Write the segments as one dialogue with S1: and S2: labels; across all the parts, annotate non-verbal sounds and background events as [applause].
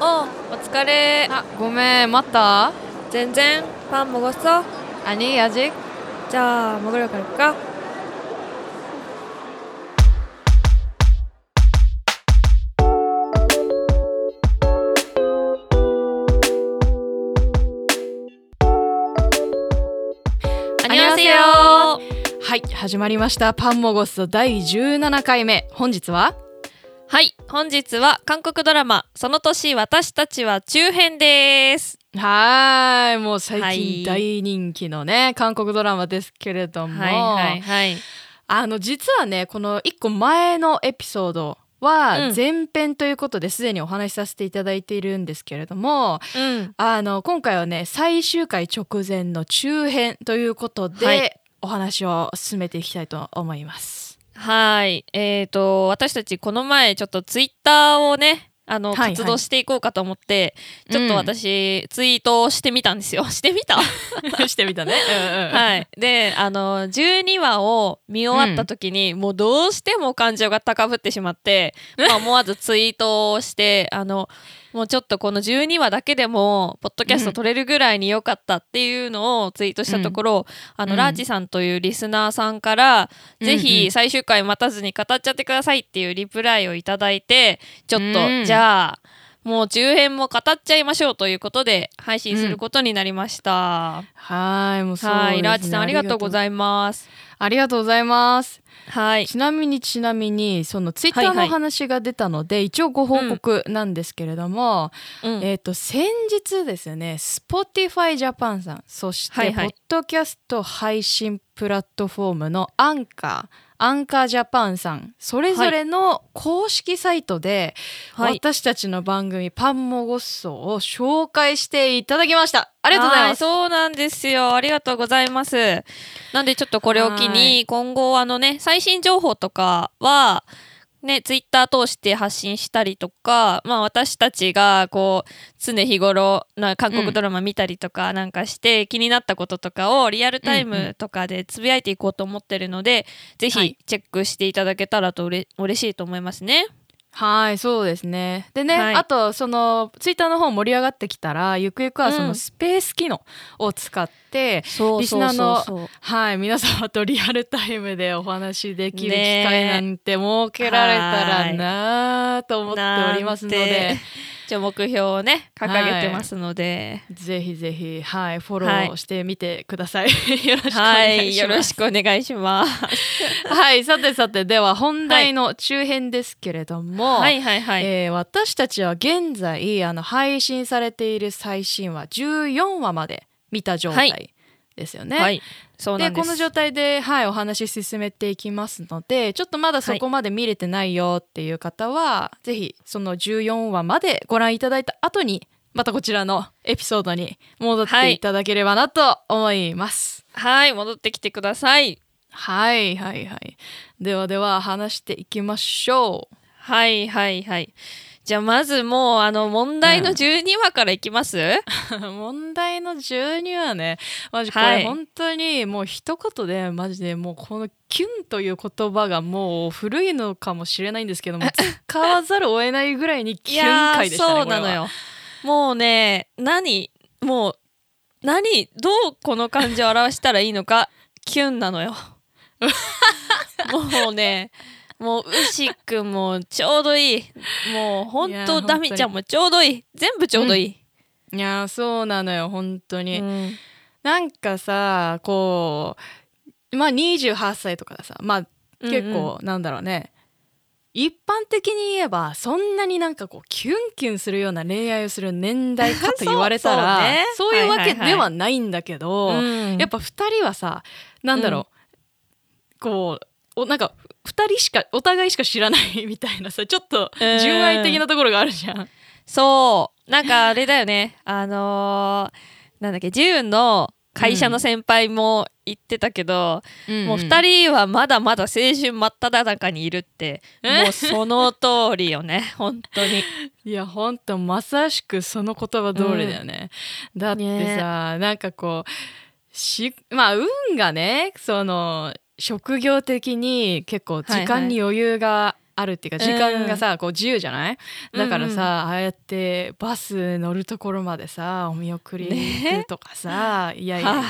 S1: 어,お疲れ.
S2: 아, 고메 맞다.
S1: 全然밥 먹었어?
S2: 아니 아직.
S1: 자, 먹으러 갈까? 안녕하세요.
S2: はい始まりましたパンモゴス第17回目本日は
S1: はい、 本日は韓国ドラマ「その年私たちは中編」です。
S2: はーいもう最
S1: はい
S2: 近大人気のね、韓国ドラマですけれども、
S1: はいはいはい。
S2: あの実はねこの1個前のエピソードは
S1: うん
S2: 前編ということですでにお話しさせていただいているんですけれども、
S1: うん、
S2: あの今回はね最終回直前の中編ということで、
S1: はい
S2: お話を進めていきたいと思います。
S1: はい。えっ、と私たちこの前ちょっとツイッターをねあの
S2: はいはい
S1: 活動していこうかと思って、ちょっと私、ツイートをしてみたんですよ。[laughs] してみた？[laughs]
S2: してみたね。うんうん
S1: はい。で、あの12話を見終わった時に、もうどうしても感情が高ぶってしまって、まあ思わずツイートをして、あのもうちょっとこの12話だけでもポッドキャスト撮れるぐらいに良かったっていうのをツイートしたところ、あの、
S2: うん。
S1: ラーチさんというリスナーさんから、ぜ
S2: うん。う
S1: ひ
S2: ん
S1: 最終回待たずに語っちゃってくださいっていうリプライをいただいてちょっと、
S2: うん。
S1: じゃあもう中編も語っちゃいましょうということで配信することになりました。
S2: はいもうそうですね
S1: はい、ラーチさんありがとうございます。
S2: ありがとうございます。
S1: はい、
S2: ちなみにちなみにそのツイッターの
S1: はいはい
S2: 話が出たので、一応ご報告なんですけれども、
S1: うん
S2: えっ、と先日ですね Spotify Japan さんそして、
S1: はいはい
S2: ポッドキャスト配信プラットフォームのアンカーアンカージャパンさん。それぞれの公式サイトで、
S1: はい、
S2: 私たちの番組「パンモゴッソ」を紹介していただきました。ありがとうございます。
S1: はそうなんですよ。ありがとうございます。なんでちょっとこれを機
S2: は
S1: に今後あのね最新情報とかはねツイッター通して発信したりとか、まあ私たちがこう常日頃な韓国ドラマ見たりとかなんかして、気になったこととかをリアルタイ
S2: うんう
S1: ムとかでつぶやいていこうと思ってるので、ぜ
S2: はい。
S1: ひチェックしていただけたらとうれ嬉しいと思いますね。
S2: はいそうですね。でね、
S1: はい。
S2: あとそのツイッターの方盛り上がってきたらゆくゆくはそうの
S1: ん。
S2: スペース機能を使って、
S1: そう
S2: リスナーのはい皆様とリアルタイムでお話しできる機会なんて設けられたらなあと思っておりますので。
S1: て一応目標をね掲げてますので、
S2: ぜひぜひはいフォロ
S1: はい
S2: ーしてみてください、よろしくお
S1: はい、
S2: 願いします。
S1: よろしくお願いします。
S2: はい [laughs] さてさてでは本題の中編ですけれども、
S1: はい。はいはい。
S2: えー私たちは現在あの配信されている最新話14話まで見た状態ですよね。
S1: はい、です。
S2: でこの状態で、はい、お話進めていきますのでちょっとまだそこまで見れてないよっていう方は、ぜひその14話までご覧いただいた後にまたこちらのエピソードに戻っていただければなと思います。
S1: はい、戻ってきてください。
S2: はい、はいはいではでは話していきましょう。
S1: はいはいはい。じゃあまずもうあの問題の
S2: うん
S1: 12話からいきます、[laughs]
S2: 問題の12話ねマジこ
S1: はい
S2: れ本当にもう一言でマジでもうこのキュンという言葉がもう古いのかもしれないんですけども [laughs] 使わざるを得ないぐらいに
S1: い
S2: キュン回でしたね
S1: そうなのよ。もうね、何もう何どうこの感情を表したらいいのかキュンなのよ。[laughs] もうね。もう牛くんもちょうどいい。もうほんと
S2: 本当に
S1: ダミちゃんもちょうどいい。全部ちょうどいい、
S2: いやーそうなのよ本当に、
S1: うん。
S2: なんかさこうまあ28歳とかださまあ結構、なんだろうね。一般的に言えばそんなになんかこうキュンキュンするような恋愛をする年代かと言われたら [laughs]
S1: そうね。
S2: そういうわけ
S1: はいはいはい
S2: ではない。んだけど、
S1: うん。
S2: やっぱ2人はさなんだろう、こうおなんか2人しかお互いしか知らないみたいなさちょっと
S1: うん
S2: 純愛的なところがあるじゃん。
S1: そう。なんかあれだよね。あのーなんだっけジューンの会社の先輩も言ってたけど、もう2人はまだまだ青春真っ只中にいるって、
S2: え？
S1: もうその通りよね。[laughs] 本当に。
S2: いやほんとまさしくその言葉通りだよね。だってさ、なんかこうしまあ運がねその職業的に結構時間に余裕があるっていうか時間がさ、こう自由じゃない？だからさ、ああやってバス乗るところまでさお見送り行くとかさ、[laughs] いやいや、
S1: は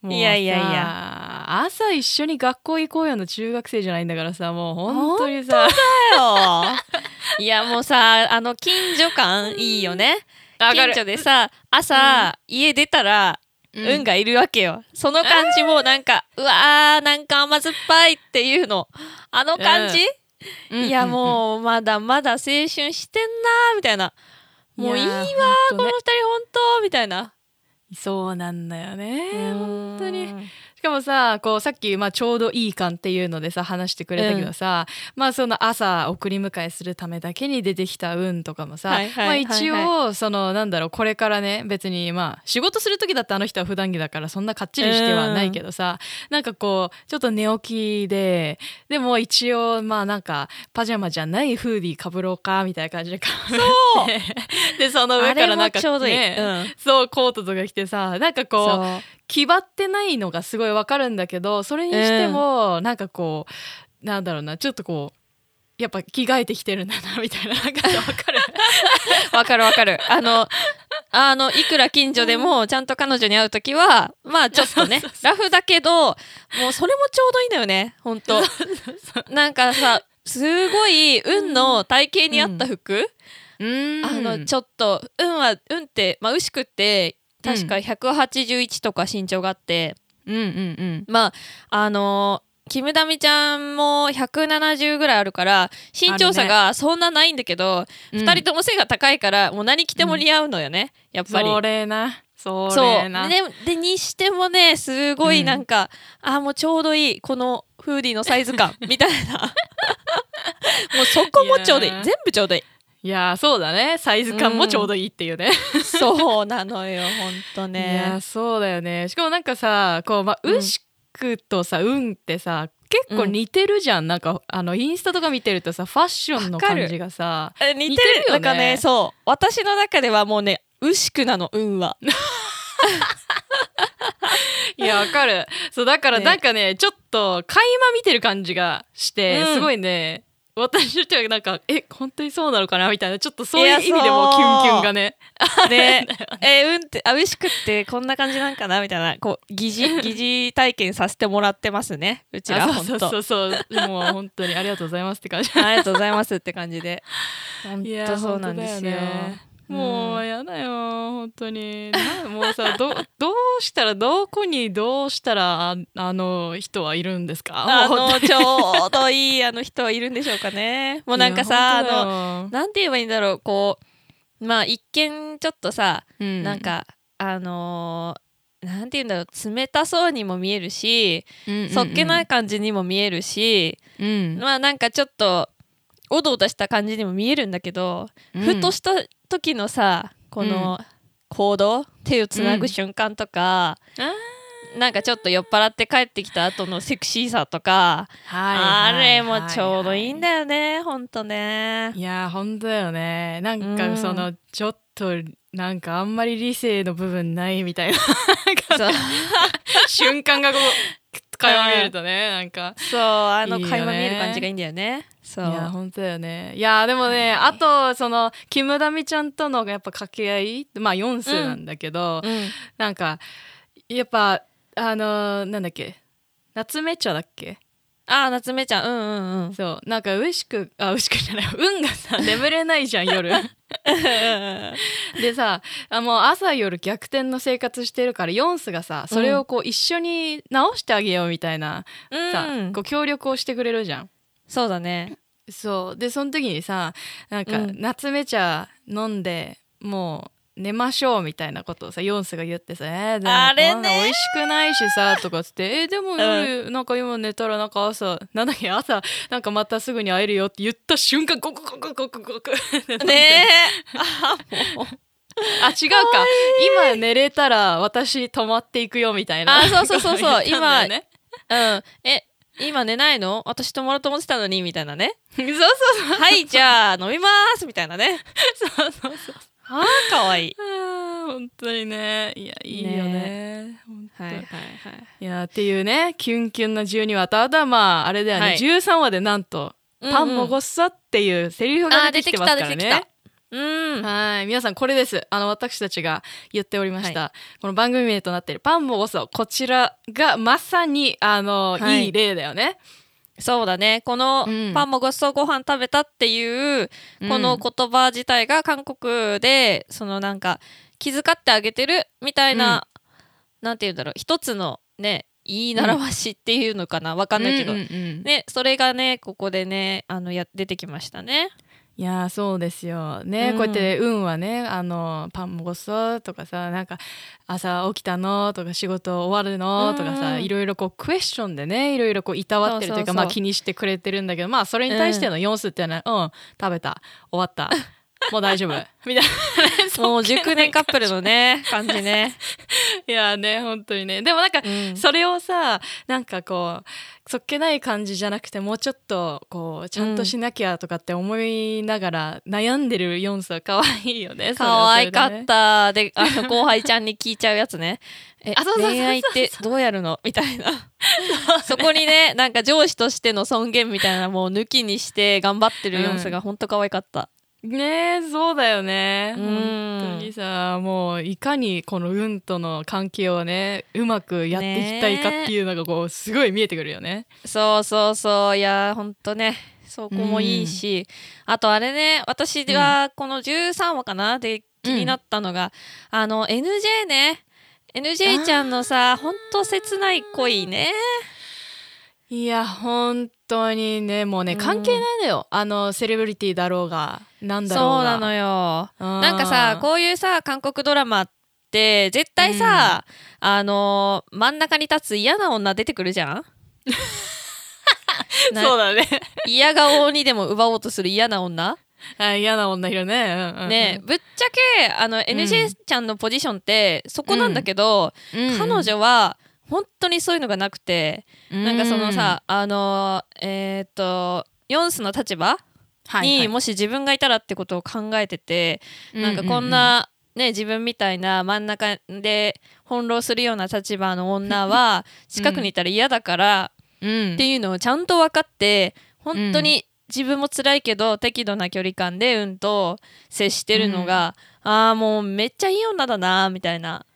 S2: もうさ
S1: いやいやいや。
S2: 朝一緒に学校行こうよの中学生じゃないんだからさもう本当にさ。
S1: よ。いやもうさあの近所感いいよね。近所でさ朝、家出たら
S2: うん
S1: 運がいるわけよ、その感じもなんかうわーなんか甘酸っぱいっていうの。あの感じ、
S2: うん。
S1: いやもうまだまだ青春してんなーみたいな。もういいわー
S2: や
S1: この
S2: ほんとね。
S1: 二人本当みたいな。
S2: そうなんだよね本当にかもさこうさっき、まあ、ちょうどいい感っていうのでさ話してくれたけどさ、まあその朝送り迎えするためだけに出てきた運とかもさ、
S1: はいはいはいはい。
S2: まあ、一応そのなんだろうこれからね別にまあ仕事する時だってあの人は普段着だからそんなかっちりしてはないけどさ、なんかこうちょっと寝起きででも一応まあなんかパジャマじゃないフーディーかぶろうかみたいな感じでかぶってでその上からなんか
S1: あれもちょうどいい、
S2: ね
S1: うん。
S2: そうコートとか着てさなんかこう
S1: そう。
S2: 気張ってないのがすごいわかるんだけどそれにしても、なんかこうなんだろうなちょっとこうやっぱ着替えてきてるんだなみたいななんかわかる？[laughs]
S1: わかるわかる。あの、あの、いくら近所でも、ちゃんと彼女に会うときは、まあ [laughs] ちょっとね、ラフだけど、もうそれもちょうどいいんだよね、ほんと。なんかさ、すごい、運の体型に合った服、
S2: うん。
S1: あの、ちょっと、運は、運って、まあ牛久って、確か181とか身長があって、
S2: うんうんうん。
S1: まあ、あのキムダミちゃんも170ぐらいあるから身長差がそんなないんだけど、
S2: うん。
S1: 2人とも背が高いからもう何着ても似合うのよね、やっぱり。
S2: それな。そ
S1: そう。
S2: れな
S1: ででにしてもねすごいなんか、あーもうちょうどいいこのフーディーのサイズ感みたいな。[laughs] もうそこもちょうどいい。全部ちょうどいい
S2: いやーそうだね。サイズ感もちょうどいいっていうね、
S1: そうなのよほんと
S2: いやそうだよね。しかもなんかさこうまあ
S1: うん
S2: 牛久とさ運ってさ結構似てるじゃん、なんかあのインスタとか見てるとさファッションの感じがさ
S1: え似てる
S2: よね。
S1: かねそう私の中ではもうね牛久なの運は。
S2: いやわかる。そうだから
S1: ね。
S2: なんかねちょっと垣間見てる感じがして、
S1: うん。
S2: すごいね私としてはなんかえ本当にそうなのかなみたいなちょっとそういう意味でもキュンキュンがね。[laughs]
S1: ね。[laughs] え運ってあ牛久ってこんな感じなんかなみたいなこう疑似疑似体験させてもらってますね。うちら
S2: あ
S1: ほんと。
S2: そうそうそう。もう本当にありがとうございますって感じ。
S1: ありがとうございますって感じで。[laughs] 本当そうなんですよ
S2: も
S1: う
S2: うやだよ本当に。なもうさどどうしたらどこにどうしたらああの人はいるんですか？
S1: あ
S2: もう
S1: のちょうどいいあの人はいるんでしょうかね。もうなんかさあの
S2: よ
S1: なんて言えばいいんだろうこうまあ一見ちょっとさ、
S2: うん。
S1: なんかあのーなんて言うんだろう冷たそうにも見えるし、そっけない感じにも見えるし、
S2: うん。
S1: まあなんかちょっとおどおどした感じにも見えるんだけど、ふとした時のさこの行動、手をつなぐ瞬間とか、
S2: あ
S1: なんかちょっと酔っ払って帰ってきた後のセクシーさとか、あれもちょうどいいんだよねほんとね。
S2: いや本当だよね。なん
S1: うん
S2: かそのちょっとなんかあんまり理性の部分ないみたいな [laughs] 瞬間がこう [laughs] 垣間見えるとねなんか。
S1: そうあの垣間見える感じがいいんだよねそ
S2: いうや本当だよね。いやでもねあとそのキムダミちゃんとのやっぱ掛け合いまあ4数なんだけど、
S1: うん。
S2: なんかやっぱあのなんだっけ？夏目茶だっけ？
S1: あー夏目ちゃんうんうんうん。
S2: そう。なんか牛久あ牛久じゃない。[laughs] 運がさ眠れないじゃん夜。[laughs] でさあもう朝夜逆転の生活してるからヨンスがさそれをこう一緒に直してあげようみたいな、さ
S1: うん。
S2: こう協力をしてくれるじゃん。
S1: そうだね
S2: そう。でその時にさなんか、
S1: うん。
S2: 夏目茶飲んでもう寝ましょうみたいなことをさヨンスが言ってさ「えー、でも
S1: あれね。
S2: 美味しくないしさ」とかつって「えー、でも夜、なんか今寝たらなんか朝なんだっけ朝なんかまたすぐに会えるよ」って言った瞬間ゴクゴクゴクゴク
S1: ねえ。あ
S2: 違うか。今寝れたら私泊まっていくよみたいな。
S1: あそうそうそうそう。[laughs]
S2: ね。
S1: うん。え今寝ないの？私泊まると思ってたのにみたいなね。
S2: そうそうそう。
S1: はいじゃあ飲みますみたいなね。[laughs]
S2: そうそうそう
S1: あーかわいい。
S2: 本当にね。いやいいよね。
S1: はいはいはい。
S2: いやっていうねキュンキュンな12話とあとはまああれだよね、
S1: はい。
S2: 13話でなんとパンもごっそっていうセリフが出てきてますからね。
S1: うん。
S2: はい。皆さんこれです。あの私たちが言っておりました、この番組名となっているパンもごそこちらがまさにあの、
S1: はい。
S2: い、い例だよね。
S1: そうだね。この
S2: うん。
S1: パンもごちそうご飯食べたっていうこの言葉自体が韓国でそのなんか気遣ってあげてるみたいな、なんて言うんだろう。一つのね言い習わしっていうのかな。わかんないけど、
S2: うんうんうん。
S1: ねそれがねここでねあのや出てきましたね。
S2: いやーそうですよ。ね、
S1: うん。
S2: こうやって運はねあのパンもごそとかさなんか朝起きたのとか仕事終わるのとかさ、
S1: うん
S2: いろいろこうクエスチョンでねいろいろこういたわってるというかまあ気にしてくれてるんだけどまあそれに対しての4数っていうのは、うん食べた。終わった。[laughs] もう大丈夫。みたいな。ね [laughs]
S1: もう熟年カップルのね感じね。[laughs]
S2: いやーね本当にねでもなんか
S1: うん
S2: それをさなんかこうそっけない感じじゃなくてもうちょっとこうちゃんとしなきゃとかって思いながら悩んでるヨンスは [laughs] 可愛いよね。
S1: 可愛かったであの後輩ちゃんに聞いちゃうやつね。え恋愛ってどうやるの？みたいな。[laughs] そこにねなんか上司としての尊厳みたいなもう抜きにして頑張ってる様子が本当可愛かった。
S2: ねえそうだよね。
S1: うん。
S2: 本当にさもういかにこの運との関係をねうまくやっていきたいかっていうのがこうすごい見えてくるよね。
S1: そうそうそう。いや本当ね。そこもいいし、あとあれね私がこの13話かな？で気になったのが、あの NJ ね。NJ ちゃんのさ本当切ない恋ね
S2: いや本当にねもうね
S1: うん。
S2: 関係ないのよ、あのセレブリティだろうがなんだろうが。
S1: そうなのよ。
S2: な
S1: なんかさこういうさ韓国ドラマって絶対さ、あの真ん中に立つ嫌な女出てくるじゃん？[laughs] な
S2: そうだね。
S1: 嫌顔にでも奪おうとする嫌な女？
S2: あ嫌な女いるね、うんうんうん。
S1: ねぶっちゃけあの NJ ちゃんのポジションってそこなんだけど、
S2: うん。
S1: 彼女は本当にそういうのがなくて、なんかそのさあのえっ、とヨンスの立場
S2: はいはい。
S1: にもし自分がいたらってことを考えてて、なんかこんな、ね、自分みたいな真ん中で翻弄するような立場の女は [laughs] 近くにいたら嫌だから
S2: うん。
S1: っていうのをちゃんと分かって本当に自分も辛いけど適度な距離感でうんと接してるのが、ああもうめっちゃいい女だなみたいな。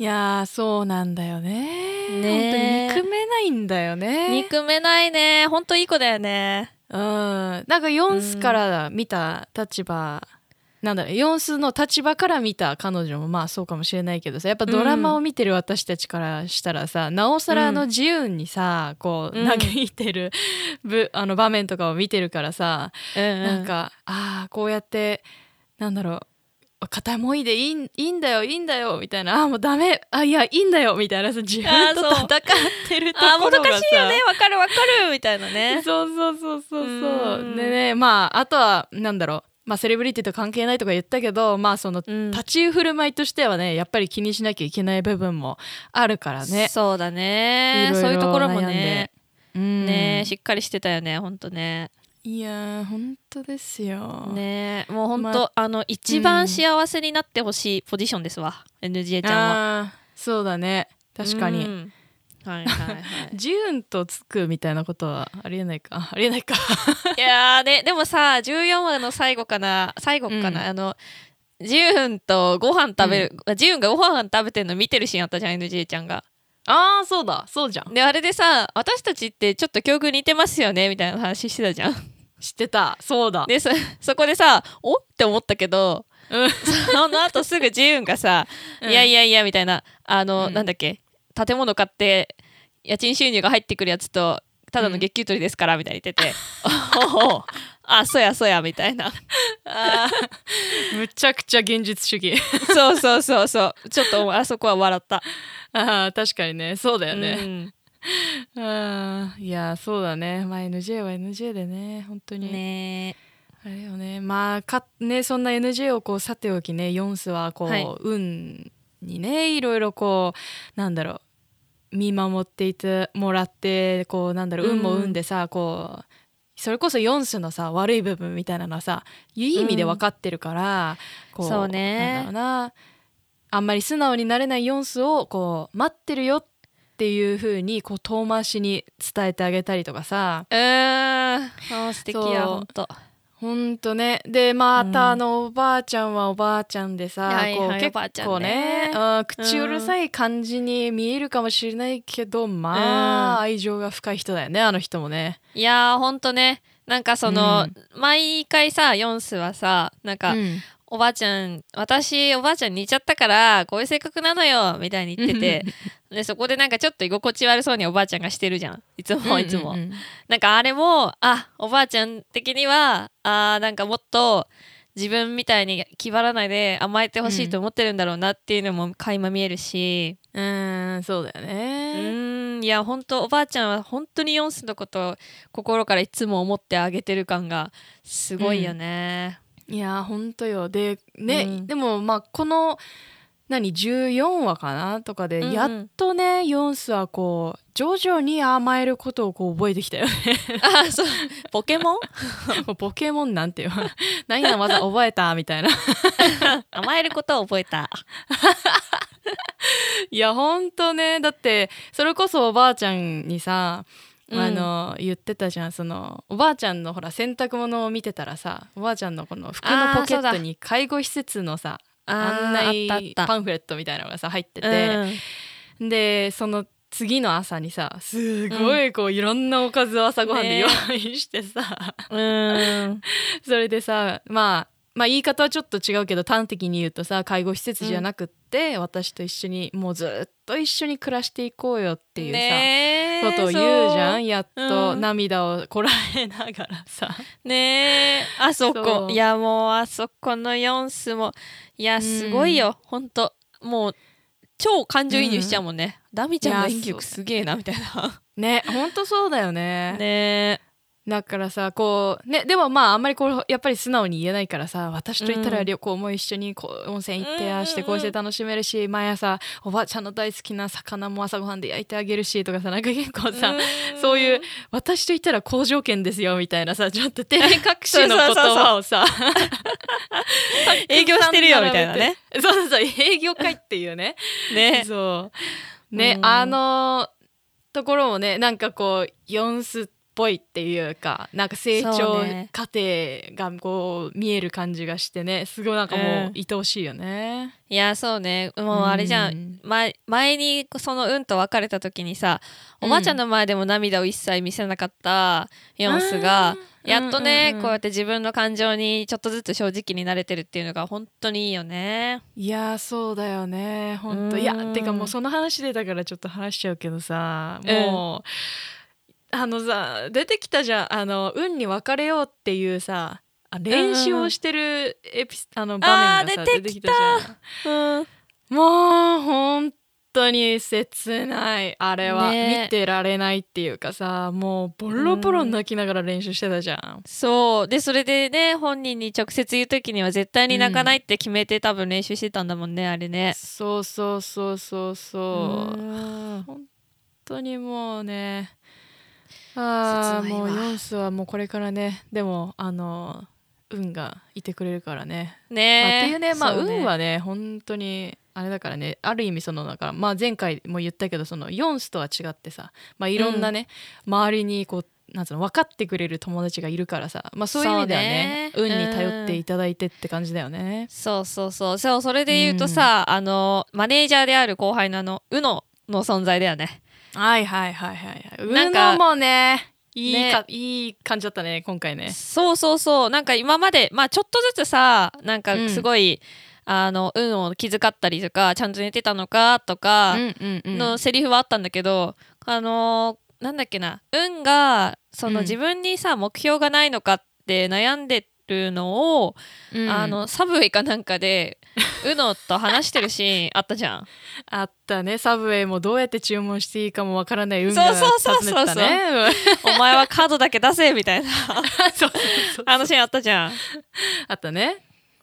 S2: いやーそうなんだよね。
S1: ね
S2: 本当に憎めないんだよね。
S1: 憎めないね。本当いい子だよね。
S2: うん。なんかヨンスから見た立場、なんだろうヨンスの立場から見た彼女もまあそうかもしれないけどさやっぱドラマを見てる私たちからしたらさ、なおさらあの自由にさこう
S1: うん。
S2: 嘆いてる、ぶあの場面とかを見てるからさ、
S1: うんうん。
S2: なんかああこうやってなんだろう片思いでいいんいいんだよいいんだよみたいな。あーもうダメ。あいやいいんだよみたいな。さ自分と戦ってると
S1: あーも
S2: ころがさ。
S1: どかしいよねわかるわかるみたいなね。
S2: そうそうそうそうそう。
S1: うん。
S2: でねまああとはなんだろう。まあセレブリティと関係ないとか言ったけどまあその
S1: うん。
S2: 立ち居振る舞いとしてはねやっぱり気にしなきゃいけない部分もあるからね。
S1: そうだね。
S2: いろいろ
S1: そういうところもね。
S2: うん。
S1: ねしっかりしてたよねほんとね
S2: いやー本当ですよ。
S1: ねもうほんと、
S2: ま
S1: あの一番幸せになってほしいポジションですわ、NGA ちゃんは。
S2: そうだね。確かに。
S1: うん。はいはいはい。[laughs]
S2: ジューンとつくみたいなことはありえないか。ありえないか。[laughs]
S1: いやーねでもさ14話の最後かな最後かな、
S2: うん。
S1: あのジューンとご飯食べる、ジューンがご飯食べてるの見てるシーンあったじゃん NGA ちゃんが。
S2: ああそうだ。そうじゃん。
S1: であれでさ私たちってちょっと境遇似てますよねみたいな話してたじゃん
S2: 知ってた。そうだ。
S1: でそ [laughs] そこでさお？って思ったけど
S2: うん。
S1: その後すぐジューンがさ、いやい
S2: や
S1: やいやみたいなあの、
S2: うん。
S1: なんだっけ？建物買って家賃収入が入ってくるやつとただの月給取りですからみたいに言ってて、[laughs] おおあそうやそうやみたいな。[laughs]
S2: むちゃくちゃ現実主義。
S1: そうそうそうそう。ちょっとあそこは笑った。
S2: ああ確かにね。そうだよね。
S1: うん [laughs]
S2: あーいやそうだね。まあ NJ は NJ でね本当に、
S1: ね。
S2: あれよね。まあかねそんな NJ をこうさておきねヨンスはこう、
S1: はい。
S2: 運にねいろいろこうなんだろう見守っていてもらってこうなんだろう
S1: うん。
S2: 運も運でさ、こうそれこそヨンスのさ悪い部分みたいなのはさいい意味で分かってるから、こ
S1: そうね。
S2: なんだろうな。あんまり素直になれないヨンスをこう待ってるよっっていう風にこう遠回しに伝えてあげたりとかさ。
S1: うー素敵やほんと。
S2: ほんとね。でま
S1: うん。
S2: たあのおばあちゃんはおばあちゃんでさ、
S1: はいはい
S2: こう結構
S1: ね
S2: ね。うん口うるさい感じに見えるかもしれないけどまあ愛情が深い人だよねあの人もね。
S1: いやーほんとね。なんかその、毎回さヨンスはさなんか、
S2: うん
S1: おばあちゃん私おばあちゃんに似ちゃったからこういう性格なのよみたいに言ってて。でそこでなんかちょっと居心地悪そうにおばあちゃんがしてるじゃん。いつもいつも、
S2: うんうんうん。
S1: なんかあれもあおばあちゃん的にはあーなんかもっと自分みたいに気張らないで甘えてほしいと思ってるんだろうなっていうのも垣間見えるし。
S2: うーんそうだよ
S1: う
S2: ね。
S1: ーんいや本当おばあちゃんは本当にヨンスのことを心からいつも思ってあげてる感がすごいよね。
S2: いやほんとよ。でね、
S1: うん。
S2: でもまあこの何14話かなとかで、
S1: うんうん。
S2: やっとねヨンスはこう徐々に甘えることをこう覚えてきたよね。
S1: あそう。ポケモン？[laughs]
S2: もうポケモンなんてよ何の技覚えた？みたいな。
S1: 甘えることを覚えた。[laughs]
S2: いやほんとね。だってそれこそおばあちゃんにさ
S1: うん
S2: あの、言ってたじゃんそのおばあちゃんのほら洗濯物を見てたらさおばあちゃんのこの服のポケットに介護施設のさ案内パンフレットみたいなのがさ入って
S1: う
S2: て、
S1: ん。
S2: でその次の朝にさすごいこう、いろんなおかずを朝ごはんで
S1: ね
S2: 用意してさ、
S1: うん。[laughs]
S2: それでさまあまあ言い方はちょっと違うけど端的に言うとさ介護施設じゃなくって、私と一緒にもうずっと一緒に暮らしていこうよっていうさ、
S1: ねえ
S2: ことを言うじゃん。やっと
S1: うん。
S2: 涙をこらえながらさ、
S1: ねえ。あそ
S2: そ
S1: こ
S2: う。
S1: いやもうあそこのヨンスも。いやすごいよ、ほん。ともう超感情移入しちゃうもんね、ダミちゃんの演技力すげえなみたいな。
S2: ねほんとそうだよね。
S1: ね
S2: だからさこうねでもまああんまりこうやっぱり素直に言えないからさ私と言ったら旅行も一緒にこう温泉行って
S1: うん
S2: ああしてこうして楽しめるし毎朝おばあちゃんの大好きな魚も朝ごはんで焼いてあげるしとかさなんか結構さ、そういう私と言ったら好条件ですよみたいなさちょっと照れ隠しの言葉をさ [laughs]
S1: 営業してるよみたいなね。[laughs]
S2: そうそうそう営業会っていうね。
S1: ね。
S2: そう。ね、
S1: うん。
S2: あのところもねなんかこうヨンスっぽいっていうかなんか成
S1: そ
S2: 長過程がこう見える感じがしてねすごいなんかもう
S1: うん。
S2: 愛おしいよね。
S1: いやそうね。もうあれじゃん、
S2: うん。
S1: 前前にそのうんと別れた時にさおばあちゃんの前でも涙を一切見せなかったヨンスが、やっとね、
S2: うんうんうん。
S1: こうやって自分の感情にちょっとずつ正直になれてるっていうのが本当にいいよね。
S2: いやそうだよね。本当。
S1: うん。
S2: いやてかもうその話でだからちょっと話しちゃうけどさもう、あのさ出てきたじゃんあの運に別れようっていうさあ練習をしてるエピスあの場面がさ
S1: 出てきた
S2: じゃん。
S1: うん、
S2: もう本当に切ないあれは、
S1: ね
S2: 見てられないっていうかさもうボロボロ泣きながら練習してたじゃん。
S1: そうでそれでね本人に直接言う時には絶対に泣かないって決めて、多分練習してたんだもんねあれね。
S2: そうそうそうそうそう。
S1: うん
S2: 本当にもうねああもうヨンスはもうこれからね。でもあの運がいてくれるからね。まあ、
S1: ね
S2: っていうねまあ
S1: ね。
S2: 運はね本当にあれだからね。ある意味そのだから、まあ、前回も言ったけどそのヨンスとは違ってさ、まあ、いろんなね、周りにこうなんつうの分かってくれる友達がいるからさ、まあ、そういう意味ではね
S1: ね。
S2: 運に頼っていただいてって感じだよね。
S1: そうそうそう。そうそれで言うとさ、あのマネージャーである後輩のあのウノの存在だよね。
S2: はいはいはいはい運もねいい
S1: ね。
S2: かいい感じだったね今回ね。
S1: そうそうそう。なんか今までまあちょっとずつさなんかすごい、あの運を気遣ったりとかちゃんと寝てたのかとか
S2: うんうんうん。
S1: のセリフはあったんだけど、あのーなんだっけな。運がその
S2: うん。
S1: 自分にさ、目標がないのかって悩んでるのを、
S2: うん
S1: あのサブウェイかなんかでウノと話してるシーンあったじゃん。[laughs]
S2: あったねサブウェイもどうやって注文していいかもわからない運が
S1: そうそうそうそう
S2: 訪ねてたね。
S1: お前はカードだけ出せみたいな [laughs] あのシーンあったじゃん。
S2: あったね。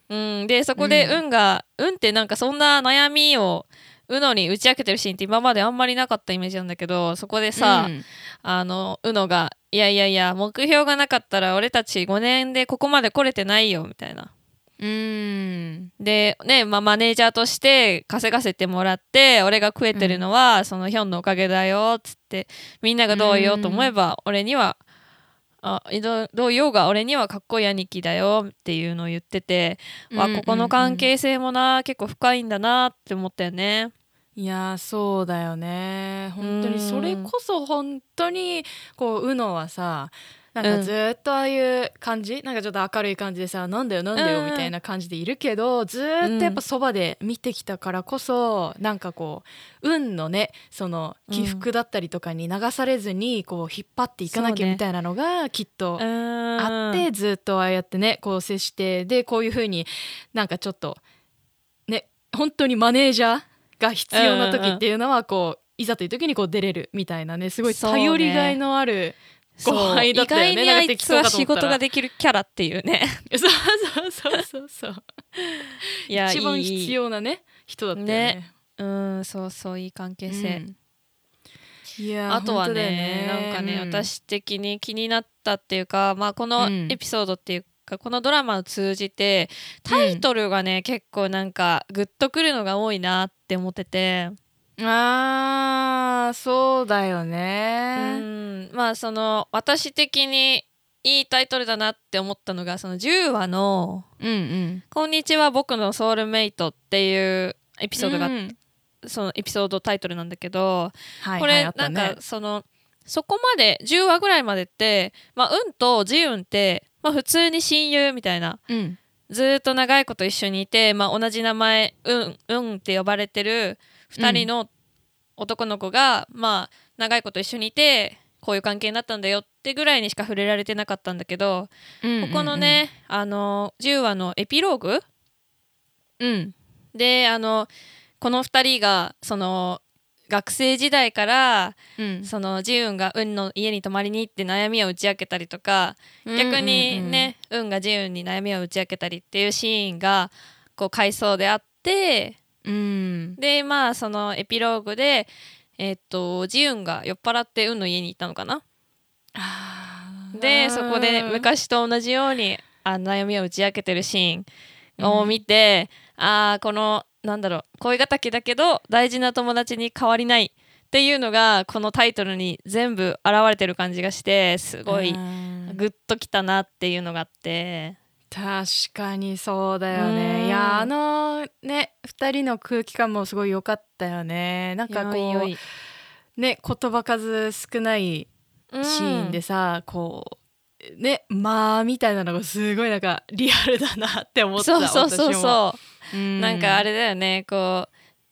S1: うん、でそこで
S2: うん
S1: 運が、運ってなんかそんな悩みをうのに打ち明けてるシーンって今まであんまりなかったイメージなんだけどそこでさ、
S2: うん
S1: あのうのが「いやいやいや目標がなかったら俺たち5年でここまで来れてないよ」みたいな。
S2: うん。
S1: でね、まあ、マネージャーとして稼がせてもらって俺が食えてるのは、そのヒョンのおかげだよっつってみんながどう言おうと思えば、俺にはあどどう言おうが俺にはかっこいい兄貴だよっていうのを言ってて、わここの関係性もな結構深いんだなって思ったよね。
S2: いやそうだよね。本当にそれこそ本当にこううのはさなんかずっとああいう感じ、うん、なんかちょっと明るい感じでさ「なんだよなんだよ」みたいな感じでいるけど、ずっとやっぱそばで見てきたからこそ、うん、なんかこう運のねその起伏だったりとかに流されずにこう引っ張っていかなきゃみたいなのがきっとあって、ね、ずっとああやってねこう接してでこういうふうになんかちょっとね本当にマネージャーが必要な時っていうのはこういざという時にこう出れるみたいなねすごい頼りがいのある後輩だったよね。
S1: 意外にあいつは仕事ができるキャラっていうね。
S2: そうそうそうそうそう。いや一番必要なね人だったよね。ね
S1: うんそうそういい関係性。うん
S2: いや
S1: あとはね、ね、なんかね、うん、私的に気になったっていうか、まあ、このエピソードっていうかこのドラマを通じてタイトルがね、うん、結構なんかグッとくるのが多いなって思ってて。
S2: あーそうだよね。
S1: うん。まあその私的にいいタイトルだなって思ったのがその10話の「
S2: うんうん、
S1: こんにちは僕のソウルメイト」っていうエピソードが、うん、そのエピソードタイトルなんだけど、はい、これ、なんかそのそこまで10話ぐらいまでって、まあ、運とジウンってまあ、普通に親友みたいな、
S2: うん、
S1: ずっと長いこと一緒にいて、まあ、同じ名前「うん」うんって呼ばれてる2人の男の子が、うん、まあ、長いこと一緒にいてこういう関係になったんだよってぐらいにしか触れられてなかったんだけど、うんうんうん、ここのねあの10話のエピローグ、
S2: うん、
S1: であのこの2人がその学生時代から、うん、そのジウンが運の家に泊まりに行って悩みを打ち明けたりとか、逆にね、運、うん、がジウンに悩みを打ち明けたりっていうシーンがこう回想であって、
S2: うん、
S1: でまあそのエピローグでえー、っとジウンが酔っ払って運の家に行ったのかな。でそこで昔と同じようにあ悩みを打ち明けてるシーンを見て、うん、ああこのなんだろう恋敵だけど大事な友達に変わりないっていうのがこのタイトルに全部現れてる感じがしてすごいグッときたなっていうのがあって。
S2: 確かにそうだよね。いやあのね2人の空気感もすごい良かったよね。なんかこうね言葉数少ないシーンでさ、こうねまあみたいなのがすごいなんかリアルだなって思った
S1: そうそうそうそうなんかあれだよね。こ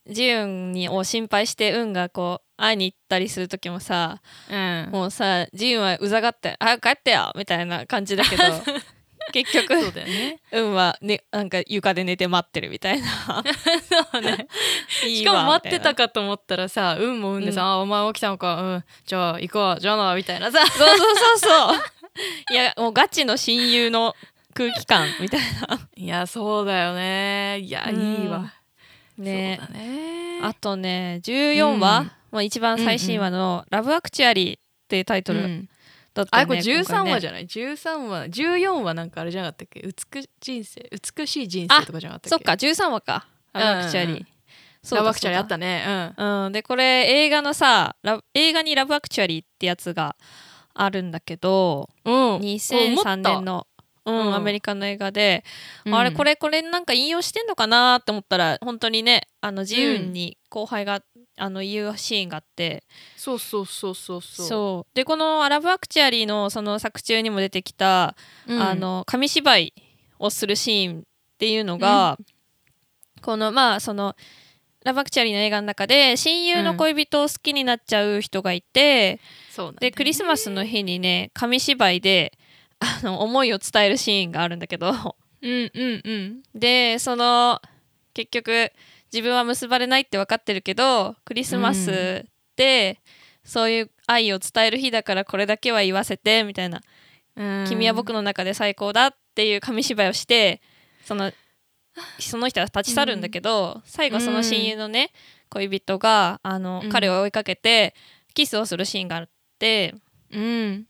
S1: うジウンにを心配して運がこう会いに行ったりする時もさ、
S2: うん、
S1: もうさジウンはうざがって「早く帰ってよ!」みたいな感じだけど [laughs] 結局
S2: そうだよ、ね、
S1: 運は、ね、なんか床で寝て待ってるみたいな。
S2: そうね。[laughs] しかも待ってたかと思ったらさ運も運でさ、うん、あお前起きたのかうん。じゃあ行こうじゃあなみたいなさ。
S1: そうそうそうそう。[laughs] いやもうガチの親友の空気感みたいな。[laughs]
S2: いやそうだよね。いや、うん、いいわ
S1: ねね。あとね14話、うん、まあ、一番最新話の「ラブアクチュアリー」っていうタイトルだった、ね、
S2: あこれ13話じゃない、ね、13話14話なんかあれじゃなかったっけ？美人生。美しい人生とかじゃなかったっけ？
S1: そっか13話か。ラブアクチュアリー、うん
S2: ラブアクチュアリーあったね。
S1: うん、うん、でこれ映画のさ映画に「ラブアクチュアリー」ってやつがあるんだけど、
S2: うん、
S1: 2003年のうん、アメリカの映画で、うん、あれこれこれなんか引用してんのかなって思ったら本当にねあの自由に後輩が、あの言うシーンがあって。
S2: そうそうそうそうそう。
S1: そう。でこの「アラブ・アクチュアリー」のその作中にも出てきた、あの紙芝居をするシーンっていうのが、このまあそのラブアクチュアリーの映画の中で親友の恋人を好きになっちゃう人がいて、
S2: うん、
S1: でクリスマスの日にね紙芝居であの思いを伝えるシーンがあるんだけど。
S2: うんうんうん。
S1: でその結局自分は結ばれないって分かってるけどクリスマスってそういう愛を伝える日だからこれだけは言わせてみたいな「君は僕の中で最高だ」っていう紙芝居をしてそのその人は立ち去るんだけど、うん、最後その親友のね、恋人があの、うん、彼を追いかけてキスをするシーンがあって、
S2: うん、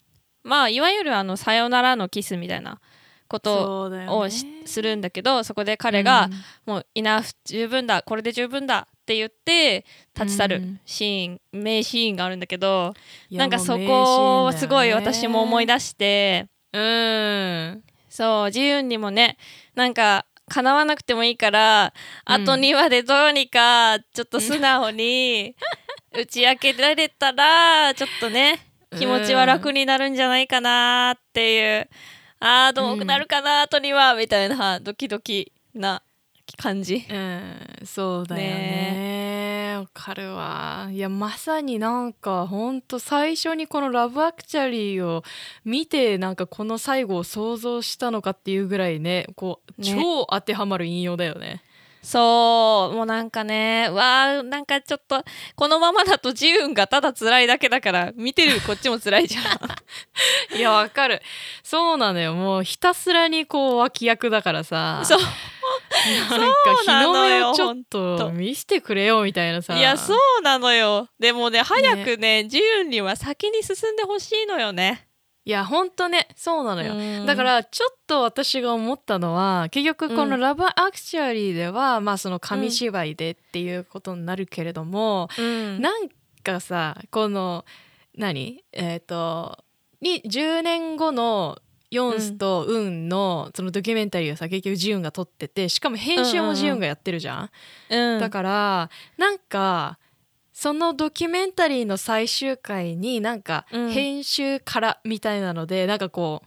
S1: まあいわゆるあの「さよならのキス」みたいなことをしするんだけどそこで彼が、もう「イナフ十分だこれで十分だ」って言って立ち去る
S2: うん。
S1: シーン、名シーンがあるんだけど
S2: うん
S1: なんかそこをすごい私も思い
S2: 出
S1: 出して
S2: うん。
S1: そうジユンにもねなんか叶わなくてもいいから、あと2話でどうにかちょっと素直に [laughs] 打ち明けられたらちょっとね気持ちは楽になるんじゃないかなっていう、あーどうなるかな、あと2話みたいなドキドキな感じ。
S2: うんそうだよね。わかるわ。いやまさになんかほんと最初にこの「ラブアクチャリー」を見てなんかこの最後を想像したのかっていうぐらいねこう
S1: ね。
S2: 超当てはまる引用だよね
S1: そうもうなんかねうわーなんかちょっとこのままだとジウンがただ辛いだけだから見てるこっちも辛いじゃん。[laughs]
S2: いやわかる。そうなのよ。もうひたすらにこう脇役だからさ。
S1: そう。
S2: なんか日の目をちょっ
S1: と
S2: と見せてくれよみたいなさ。
S1: いやそうなのよ。でもね早くねジウンには先に進んでほしいのよね。
S2: いやほんとねそうなのよ、
S1: うん。
S2: だからちょっと私が思ったのは結局この「
S1: うん。
S2: ラブ・アクチュアリー」では、まあその紙芝居でっていうことになるけれども、
S1: うん。
S2: なんかさこの何？えっ、とに10年後のヨンスとウンのそのドキュメンタリーをさ結局ジウンが撮っててしかも編集もジウンがやってるじゃん。
S1: うん。
S2: だからなんかそのドキュメンタリーの最終回になんか
S1: うん
S2: 編集からみたいなので、なんかこ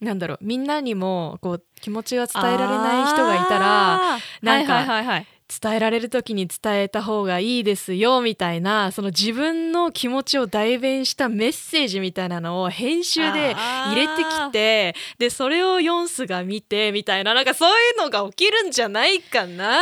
S2: うなんだろうみんなにもこう気持ちが伝えられない人がいたらなんか
S1: はいはいはいはい
S2: 伝えられる時に伝えた方がいいですよみたいなその自分の気持ちを代弁したメッセージみたいなのを編集で入れてきてでそれをヨンスが見てみたいななんかそういうのが起きるんじゃないかな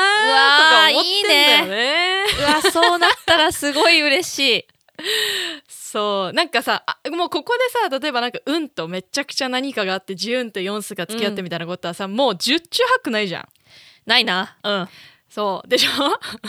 S2: とか思ってんだよね。
S1: うわそうなったらすごい嬉しい。[laughs]
S2: そうなんかさあもうここでさ例えばなんか「うん」とめちゃくちゃ何かがあって「ジュン」と「ヨンス」が付き合ってみたいなことはさ、もう十中八九ないじゃん。
S1: ないな。うん。
S2: そう。でしょ？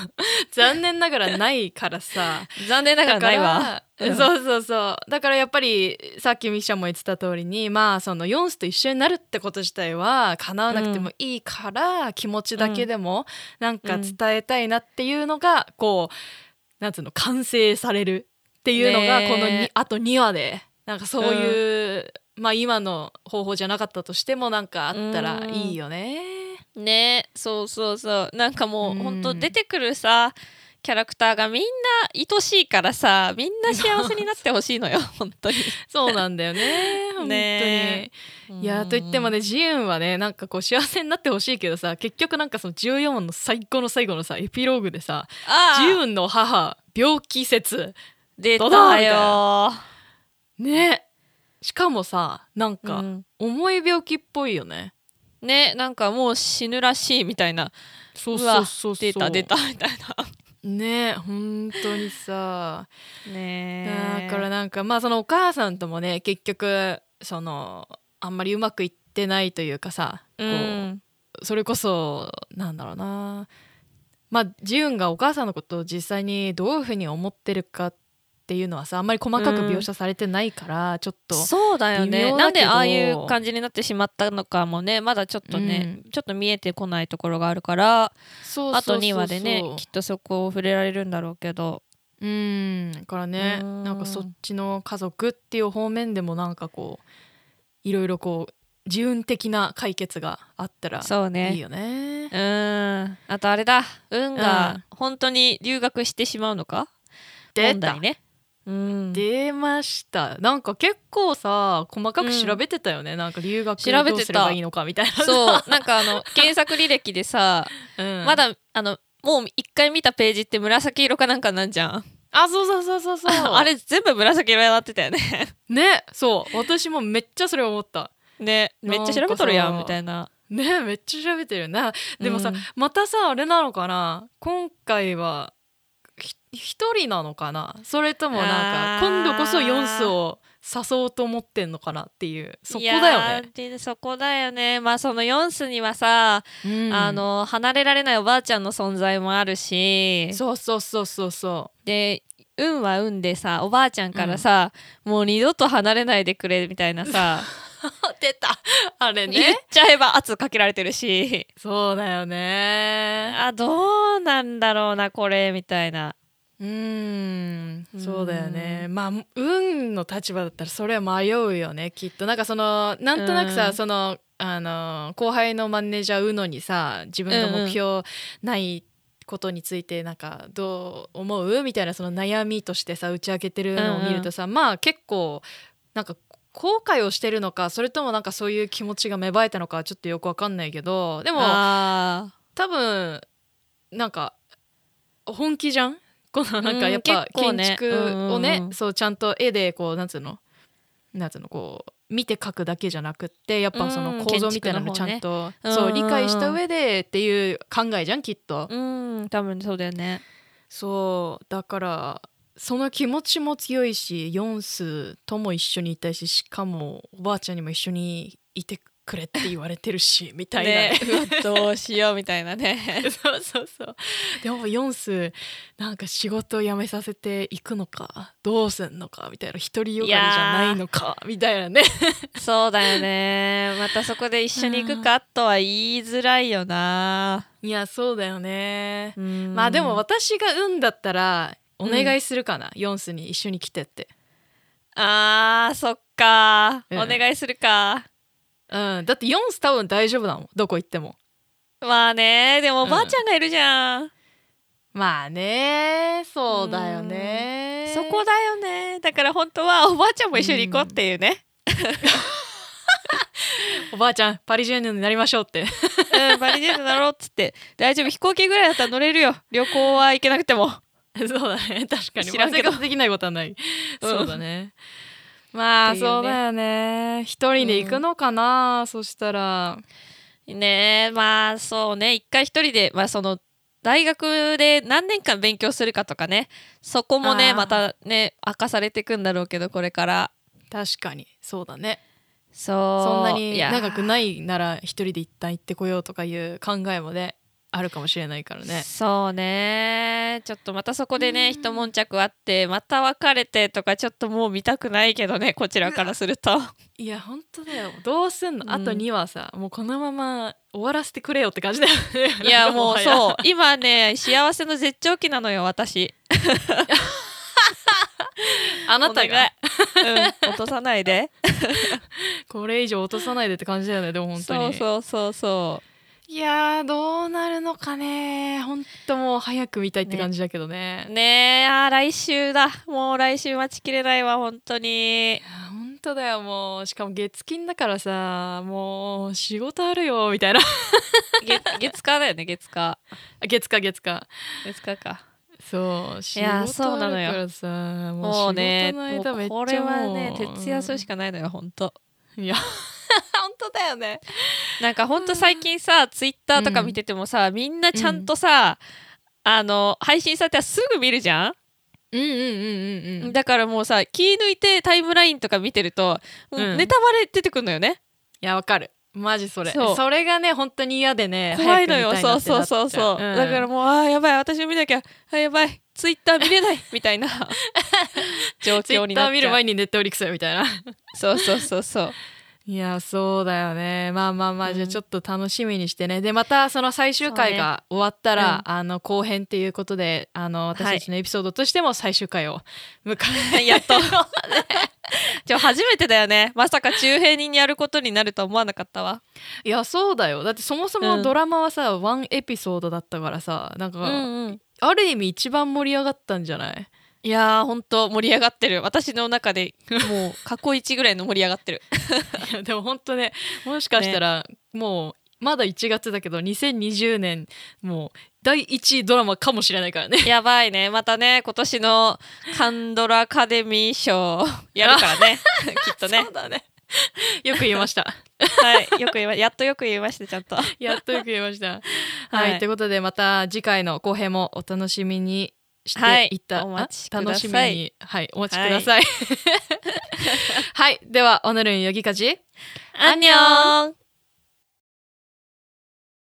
S2: [laughs] 残念ながらないからさ。[laughs]
S1: 残念ながらないわ。
S2: そうそうそう。だからやっぱりさっきミキちゃんも言ってた通りにまあそのヨンスと一緒になるってこと自体は叶わなくてもいいから、気持ちだけでもなんか伝えたいなっていうのが、こうなんつうの完成されるっていうのがこのにあと2話で。なんかそういう、まあ今の方法じゃなかったとしてもなんかあったらいいよね。
S1: ねそうそうそう。なんかもう、
S2: うん
S1: ほんと出てくるさキャラクターがみんな愛しいからさみんな幸せになってほしいのよ [laughs] 本当に。
S2: そうなんだよね本当に。
S1: ね。
S2: いやと言ってもねジユンはねなんかこう幸せになってほしいけどさ結局なんかその14話の最後の最後のさエピローグでさ
S1: あ
S2: ジユンの母病気説。
S1: 出たよ
S2: ねしかもさなんか
S1: うん。
S2: 重い病気っぽいよね、
S1: ねなんかもう死ぬらしいみたいな。
S2: そう
S1: わ
S2: そうそうそう。
S1: 出た出たみたい
S2: ね本当にさ。
S1: なね
S2: だからなんかまあそのお母さんともね結局そのあんまりうまくいってないというかさ、
S1: う
S2: こうんそれこそなんだろうな。まあジユンがお母さんのことを実際にどういうふうに思ってるかっていうのはさあんまり細かく描写されてないから、ちょっと
S1: そうだよ
S2: 微
S1: ねなんでああいう感じになってしまったのかもねまだちょっとね、ちょっと見えてこないところがあるからあと2話でねきっとそこを触れられるんだろうけど。
S2: うんだからね
S1: うん。
S2: なんかそっちの家族っていう方面でもなんかこういろいろこう自運的な解決があったら
S1: そうね。
S2: いいよね。
S1: うん。あとあれだ。運が本当に留学してしまうのか？
S2: 出た。
S1: 問題ねうん。
S2: 出ました。なんか結構さ細かく調べてたよね、なんか留学
S1: 調べてた。
S2: どうすればいいのかみたいな。さ
S1: そう。なんかあの [laughs] 検索履歴でさ、
S2: うん。
S1: まだあのもう一回見たページって紫色かなんかなんじゃん。
S2: あそうそうそうそうそう。[laughs]
S1: あれ全部紫色になってたよね。[laughs]
S2: ねそう。私もめっちゃそれ思った。
S1: ねめっちゃ調べとるやんみたいな。
S2: ねめっちゃ調べてるな。でもさ、
S1: うん。
S2: またさあれなのかな。今回はひ一人なのかな？それともなんか今度こそヨンスを誘おうと思ってんのかなっていう。そこだよね。
S1: そこだよね。まあそのヨンスにはさ、
S2: うん。
S1: あの離れられないおばあちゃんの存在もあるし。
S2: そうそうそうそうそ
S1: で運は運でさおばあちゃんからさ、もう二度と離れないでくれみたいなさ。[laughs]
S2: 出た。あれ
S1: 言っちゃえば圧かけられてるし。
S2: そうだよね。
S1: あどうなんだろうなこれみたいな
S2: うーん。そうだよね。
S1: う
S2: まあ運の立場だったらそれは迷うよねきっと。なんかそのなんとなくさ、
S1: うん。
S2: そのあの後輩のマネージャーうのにさ自分が目標ないことについてなんかどう思うみたいなその悩みとしてさ打ち明けてるのを見るとさ、まあ結構なんか後悔をしてるのかそれともなんかそういう気持ちが芽生えたのかちょっとよくわかんないけどでも
S1: あ
S2: 多分なんか本気じゃんこのなんか
S1: うん
S2: やっぱ建築をね、
S1: うんうん。うん
S2: そうちゃんと絵でこうなんつうの？なんつうのこう見て描くだけじゃなくってやっぱそ
S1: うん
S2: の構造みたいなのちゃんと、そう理解した上でっていう考えじゃんきっと、
S1: ーうん多分そうだよね。
S2: そうだからその気持ちも強いしヨンスとも一緒にいたいししかもおばあちゃんにも一緒にいてくれって言われてるしみたいなね。
S1: どうしようみたいなね。[laughs]
S2: そうそうそう。でもヨンスなんか仕事辞めさせていくのかどうすんのかみたいな独りよがりじゃないのかみたいなね。
S1: そうだよね。またそこで一緒に行くかとは言いづらいよな。い
S2: やそうだよね、
S1: うん。
S2: まあでも私が運だったらお願いするかな、ヨンスに一緒に来てって。
S1: あーそっか、
S2: うん。
S1: お願いするか
S2: うん。だってヨンス多分大丈夫だもん。どこ行っても。
S1: まあね。でもお
S2: うん。
S1: ばあちゃんがいるじゃん、
S2: まあね。そうだよね。
S1: そこだよね。だから本当はおばあちゃんも一緒に行こうっていうね、[laughs]
S2: おばあちゃんパリジェンヌになりましょうって。
S1: うん、バリジェンヌだろうっつって。大丈夫飛行機ぐらいだったら乗れるよ。旅行は行けなくても。[laughs]
S2: そうだね。確かに。
S1: 知らんけど。
S2: まあ生活できないことはない、
S1: うん。
S2: そうだねまあ、そうだよね。一人で行くのかな、そしたら。
S1: ねえまあそうね。一回一人でまあその大学で何年間勉強するかとかね。そこもねまたね明かされていくんだろうけどこれから。
S2: 確かに。そうだね。
S1: そう
S2: そんなに長くないなら一人で一旦行ってこようとかいう考えもねあるかもしれないからね。
S1: そうね。ちょっとまたそこでね一悶着あってまた別れてとかちょっともう見たくないけどねこちらからすると。
S2: いや本当だよ。どうすんの、
S1: うん。
S2: あと2はさもうこのまま終わらせてくれよって感じだよね。
S1: いやもう
S2: う
S1: そう。今ね幸せの絶頂期なのよ私。[laughs]
S2: あなたが？
S1: うん落とさないで。[laughs]
S2: これ以上落とさないでって感じだよねでも本当に。
S1: そうそうそうそ
S2: いやーどうなるのかね。本当もう早く見たいって感じだけどね。
S1: うねえあー来週だ。もう来週待ちきれないわ本当に。
S2: 本当だよもう。しかも月金だからさもう仕事あるよみたいな。
S1: 月月火だよね月火。
S2: あ月か月か
S1: 月火か。
S2: そう仕事
S1: そうなのよ。
S2: あるからさも
S1: もうねもうこれはね徹夜するしかないのよ本当。
S2: いや [laughs] 本当だよね。
S1: なんかほんと最近さツイッターとか見ててもさ、みんなちゃんとさ、あの配信されたらすぐ見るじゃん、
S2: うんうんうんうんうん
S1: だからもうさ気抜いてタイムラインとか見てると、もう
S2: うん。
S1: ネタバレ出てくるのよね。
S2: いやわかる。マジそれ。
S1: そ
S2: れがね本当に嫌でね
S1: 怖いのよ。そうそうそうそう、
S2: ん。
S1: だからもうあーやばい私も見なきゃあやばいツイッター見れないみたいな。[laughs] 状
S2: ツイ
S1: 況になっちゃう。
S2: ッター見る前にネットフリックスみたいな。
S1: そうそうそうそう
S2: いやそうだよね。まあまあまあ、
S1: うん
S2: じゃあちょっと楽しみにしてね。でまたその最終回が終わったら、あの後編っていうことであの私たちのエピソードとしても最終回を迎え、[laughs]
S1: やっと。じゃあ初めてだよね。まさか中平人にやることになるとは思わなかったわ。
S2: いやそうだよ。だってそもそ
S1: うん。
S2: もドラマはさ、ワンエピソードだったからさなんか、
S1: うんうん。
S2: ある意味一番盛り上がったんじゃない？
S1: いやーほんと盛り上がってる。私の中で [laughs] もう過去一ぐらいの盛り上がってる。
S2: いやでも本当ねもしかしたら、もうまだ1月だけど2020年もう第1位ドラマかもしれないからね。
S1: やばいね。またね今年のカンドラアカデミー賞やるからね。[laughs] きっとね。
S2: そうだね。よく言いました。
S1: はい。よく言いまやっとよく言いましたちゃんと。
S2: やっとよく言いました。[laughs] はい、
S1: はい。
S2: ということでまた次回の後編もお楽しみにしていった、
S1: はいお待ちください。
S2: あ楽しみに。はいお待ちください。はい、ではオヌルンヨギカジ
S1: アンニョン